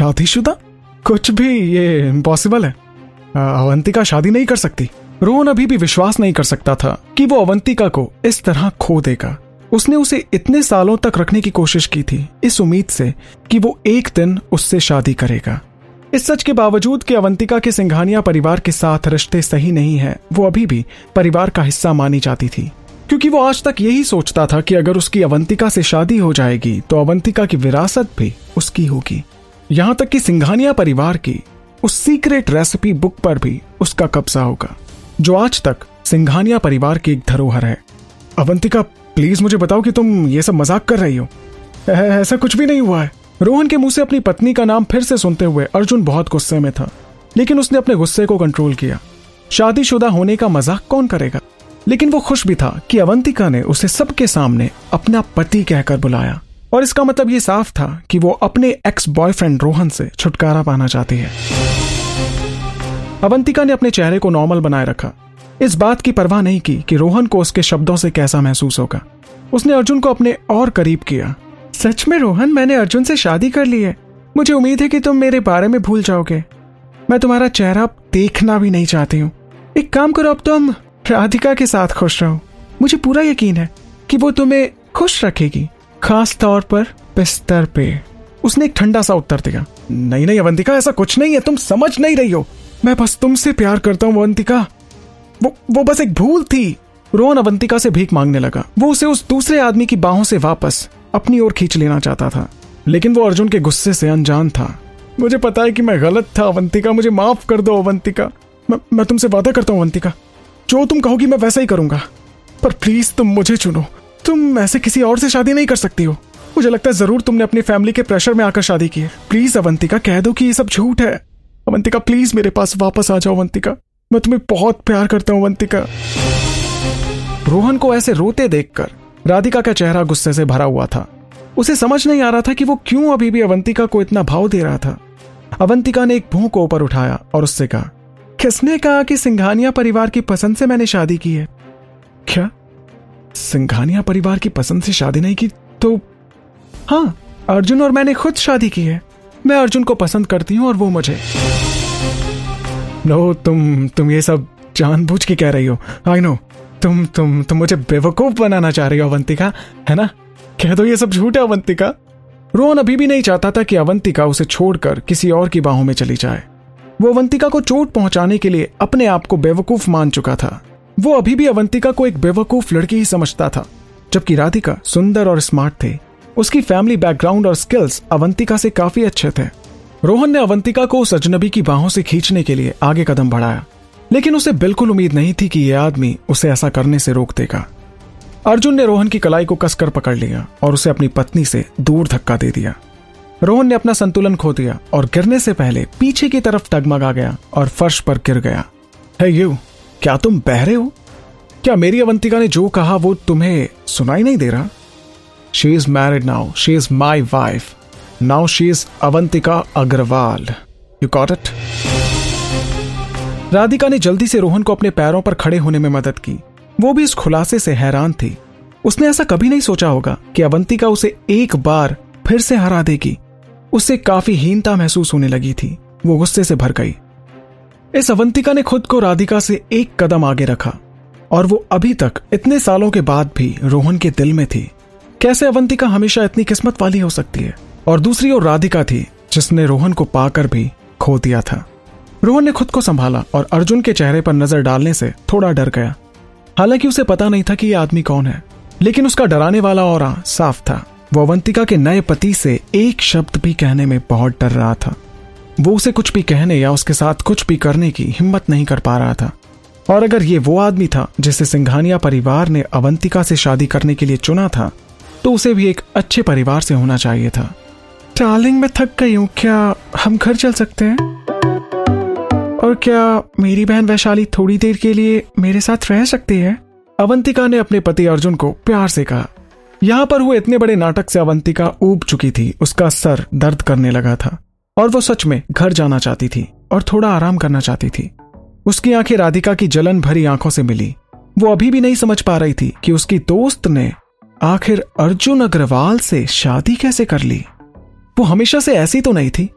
शादीशुदा कुछ भी ये इम्पॉसिबल है। अवंतिका शादी नहीं कर सकती। रोहन अभी भी विश्वास नहीं कर सकता था कि वो अवंतिका को इस तरह खो देगा। उसने उसे इतने सालों तक रखने की कोशिश की थी, इस उम्मीद से कि वो एक दिन उससे शादी करेगा। इस सच के बावजूद कि अवंतिका के सिंघानिया परिवार के साथ रिश्ते सही नहीं है, वो अभी भी परिवार का हिस्सा मानी जाती थी। क्योंकि वो आज तक यही सोचता था कि अगर उसकी अवंतिका से शादी हो जाएगी तो अवंतिका की विरासत भी उसकी होगी। यहाँ तक कि सिंघानिया परिवार की उस सीक्रेट रेसिपी बुक पर भी उसका कब्जा होगा, जो आज तक सिंघानिया परिवार की एक धरोहर है। अवंतिका प्लीज़ मुझे बताओ कि तुम ये सब मज़ाक कर रही हो। ऐसा कुछ भी नहीं हुआ है। रोहन के मुँह से अपनी पत्नी का नाम फिर से सुनते हुए अर्जुन बहुत गुस्से में था, लेकिन उसने अपने गुस्से को कंट्रोल किया। शादीशुदा होने का मज़ाक कौन करेगा? लेकिन वो खुश भी था कि अवंतिका ने उसे सबके सामने अपना पति कहकर बुलाया। और इसका मतलब ये साफ़ था कि वो अपने एक्स बॉयफ्रेंड रोहन से छुटकारा पाना चाहती है। अवंतिका ने अपने चेहरे को नॉर्मल बनाए रखा। इस बात की परवाह नहीं की कि रोहन को उसके शब्दों से कैसा महसूस होगा। उसने अर्जुन को अपने और करीब किया। सच में रोहन, मैंने अर्जुन से शादी कर ली है। मुझे उम्मीद है कि तुम मेरे बारे में भूल जाओगे। मैं तुम्हारा चेहरा देखना भी नहीं चाहती हूँ। एक काम करो, अब तुम राधिका के साथ खुश रहो। मुझे पूरा यकीन है कि वो तुम्हें खुश रखेगी। खास तौर पर बिस्तर पे। उसने एक ठंडा सा उत्तर दिया नहीं नहीं अवंतिका ऐसा कुछ नहीं है तुम समझ नहीं रही हो। मैं बस तुमसे प्यार करता हूँ अवंतिका। वो वो बस एक भूल थी। रोहन अवंतिका से भीख मांगने लगा। वो उसे उस दूसरे आदमी की बाहों से वापस अपनी ओर खींच लेना चाहता था। लेकिन वो अर्जुन के गुस्से से अनजान था। मुझे पता है कि मैं गलत था अवंतिका मुझे माफ़ कर दो अवंतिका। मैं, मैं तुमसे वादा करता हूँ अवंतिका। जो तुम कहोगी मैं वैसा ही करूँगा। पर प्लीज़ तुम मुझे चुनो। तुम ऐसे किसी और से शादी नहीं कर सकती हो। मुझे लगता है ज़रूर तुमने अपनी फैमिली के प्रेशर में आकर शादी की है। प्लीज़ अवंतिका, कह दो कि ये सब झूठ है। अवंतिका प्लीज़ मेरे पास वापस आ जाओ, अवंतिका। मैं तुम्हें बहुत प्यार करता हूँ, अवंतिका। रोहन को ऐसे रोते देखकर राधिका का चेहरा गुस्से से भरा हुआ था। उसे समझ नहीं आ रहा था कि वो क्यों अभी भी अवंतिका को इतना भाव दे रहा था। अवंतिका ने एक भूं को ऊपर उठाया और उससे कहा, किसने कहा कि सिंघानिया परिवार की पसंद से मैंने शादी की है? क्या? सिंघानिया परिवार की पसंद से शादी नहीं की तो हाँ अर्जुन और मैंने खुद शादी की है। मैं अर्जुन को पसंद करती हूँ और वो मुझे। नो, तुम तुम ये सब जानबूझ के कह रही हो। आई नो तुम तुम तुम मुझे बेवकूफ़ बनाना चाह रही हो, अवंतिका, है ना? कह दो ये सब झूठ है, अवंतिका। रोहन अभी भी नहीं चाहता था कि अवंतिका उसे छोड़कर किसी और की बाहों में चली जाए। वो अवंतिका को चोट पहुँचाने के लिए अपने आप को बेवकूफ़ मान चुका था। वो अभी भी अवंतिका को एक बेवकूफ़ लड़की ही समझता था। जबकि राधिका सुंदर और स्मार्ट थे। उसकी फैमिली बैकग्राउंड और स्किल्स अवंतिका से काफ़ी अच्छे थे। रोहन ने अवंतिका को उस अजनबी की बाहों से खींचने के लिए आगे कदम बढ़ाया। लेकिन उसे बिल्कुल उम्मीद नहीं थी कि यह आदमी उसे ऐसा करने से रोक देगा। अर्जुन ने रोहन की कलाई को कसकर पकड़ लिया और उसे अपनी पत्नी से दूर धक्का दे दिया। रोहन ने अपना संतुलन खो दिया और गिरने से पहले पीछे की तरफ़ टगमगा गया और फर्श पर गिर गया। है यू क्या तुम बहरे हो? क्या मेरी अवंतिका ने जो कहा वो तुम्हें सुनाई नहीं दे रहा? She is married now she is my wife now she is Avantika Agarwal. You caught it Radhika ने जल्दी से रोहन को अपने पैरों पर खड़े होने में मदद की। वो भी इस खुलासे से हैरान थी। उसने ऐसा कभी नहीं सोचा होगा कि अवंतिका उसे एक बार फिर से हरा देगी। उससे काफ़ी हीनता महसूस होने लगी थी। वो गुस्से से भर गई। इस अवंतिका ने खुद को राधिका से एक कदम आगे रखा, और वो अभी तक इतने सालों के बाद भी रोहन के दिल में थी। कैसे अवंतिका हमेशा इतनी किस्मत वाली हो सकती है? और दूसरी ओर राधिका थी, जिसने रोहन को पाकर भी खो दिया था। रोहन ने खुद को संभाला और अर्जुन के चेहरे पर नज़र डालने से थोड़ा डर गया। हालाँकि उसे पता नहीं था कि यह आदमी कौन है, लेकिन उसका डराने वाला और साफ़ था। वो अवंतिका के नए पति से एक शब्द भी कहने में बहुत डर रहा था। वो उसे कुछ भी कहने या उसके साथ कुछ भी करने की हिम्मत नहीं कर पा रहा था। और अगर ये वो आदमी था, जिसे सिंघानिया परिवार ने अवंतिका से शादी करने के लिए चुना था तो उसे भी एक अच्छे परिवार से होना चाहिए था। डार्लिंग, मैं थक गई हूँ। क्या हम घर चल सकते हैं? और क्या मेरी बहन वैशाली थोड़ी देर के लिए मेरे साथ रह सकती है? अवंतिका ने अपने पति अर्जुन को प्यार से कहा। यहाँ पर हुए इतने बड़े नाटक से अवंतिका ऊब चुकी थी। उसका सर दर्द करने लगा था। और वो सच में घर जाना चाहती थी और थोड़ा आराम करना चाहती थी। उसकी आँखें राधिका की जलन भरी आँखों से मिली। वो अभी भी नहीं समझ पा रही थी कि उसकी दोस्त ने आखिर अर्जुन अग्रवाल से शादी कैसे कर ली। वो हमेशा से ऐसी तो नहीं थी।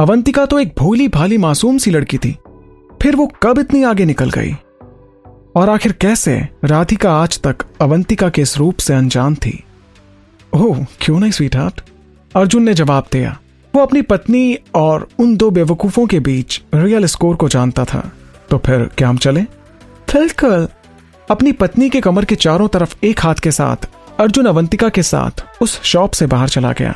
अवंतिका तो एक भोली भाली मासूम सी लड़की थी। फिर वो कब इतनी आगे निकल गई? और आखिर कैसे राधिका आज तक अवंतिका के इस रूप से अनजान थी? ओह, क्यों नहीं स्वीट हार्ट अर्जुन ने जवाब दिया। वो अपनी पत्नी और उन दो बेवकूफों के बीच रियल स्कोर को जानता था। तो फिर क्या हम चले? बिल्कुल अपनी पत्नी के कमर के चारों तरफ़ एक हाथ के साथ, अर्जुन अवंतिका के साथ उस शॉप से बाहर चला गया।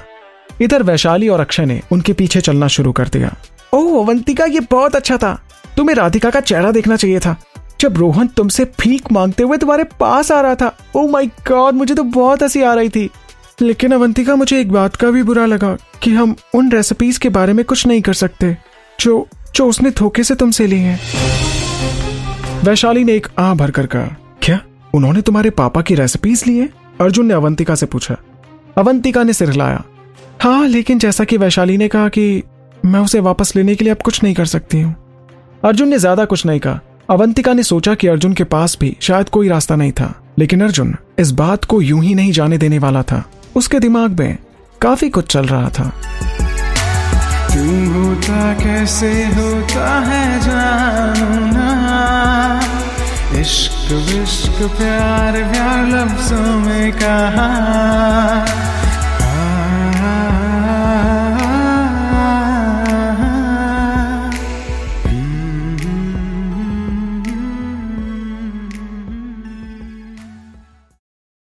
इधर वैशाली और अक्षय ने उनके पीछे चलना शुरू कर दिया। ओह, अवंतिका, ये बहुत अच्छा था। तुम्हें राधिका का चेहरा देखना चाहिए था। जब रोहन तुमसे भीख मांगते हुए तुम्हारे पास आ रहा था ओ माय गॉड मुझे तो बहुत हँसी आ रही थी। लेकिन अवंतिका मुझे एक बात का भी बुरा लगा कि हम उन रेसिपीज़ के बारे में कुछ नहीं कर सकते, जो जो उसने धोखे से तुमसे ली हैं। वैशाली ने एक आ भर कर कहा, क्या? उन्होंने तुम्हारे पापा की रेसिपीज़ ली हैं? अर्जुन ने अवंतिका से पूछा। अवंतिका ने सिर हिलाया। हाँ लेकिन जैसा कि वैशाली ने कहा कि मैं उसे वापस लेने के लिए अब कुछ नहीं कर सकती हूँ। अर्जुन ने ज़्यादा कुछ नहीं कहा। अवंतिका ने सोचा कि अर्जुन के पास भी शायद कोई रास्ता नहीं था, लेकिन अर्जुन इस बात को यूँ ही नहीं जाने देने वाला था। उसके दिमाग में काफ़ी कुछ चल रहा था। तू होता कैसे होता है ना। इश्क विश्क प्यार प्यार लफ्जों में कहा।